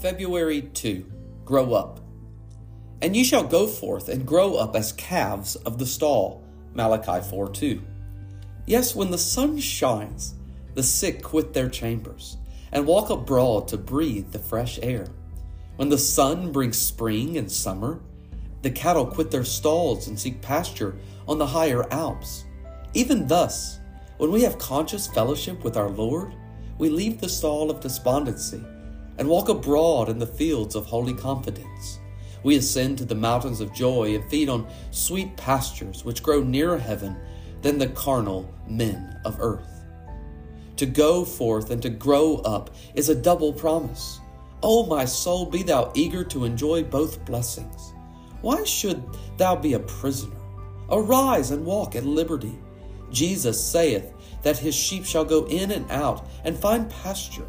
February 2 Grow up. And ye shall go forth and grow up as calves of the stall. Malachi 4 2. Yes, when the sun shines, the sick quit their chambers and walk abroad to breathe the fresh air. When the sun brings spring and summer, the cattle quit their stalls and seek pasture on the higher Alps. Even thus, when we have conscious fellowship with our Lord, we leave the stall of despondency and walk abroad in the fields of holy confidence. We ascend to the mountains of joy and feed on sweet pastures which grow nearer heaven than the carnal men of earth. To go forth and to grow up is a double promise. O my soul, be thou eager to enjoy both blessings. Why should thou be a prisoner? Arise and walk at liberty. Jesus saith that his sheep shall go in and out and find pasture.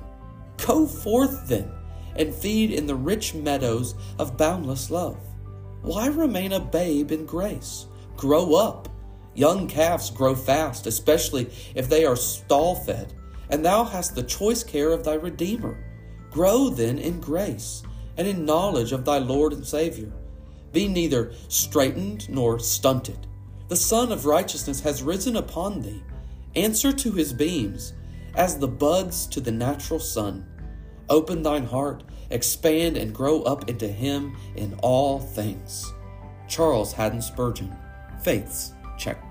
Go forth then and feed in the rich meadows of boundless love. Why remain a babe in grace? Grow up. Young calves grow fast, especially if they are stall fed, and thou hast the choice care of thy Redeemer. Grow then in grace and in knowledge of thy Lord and Savior. Be neither straitened nor stunted. The Sun of Righteousness has risen upon thee. Answer to his beams as the buds to the natural sun. Open thine heart, expand and grow up into him in all things. Charles Haddon Spurgeon, Faith's Check.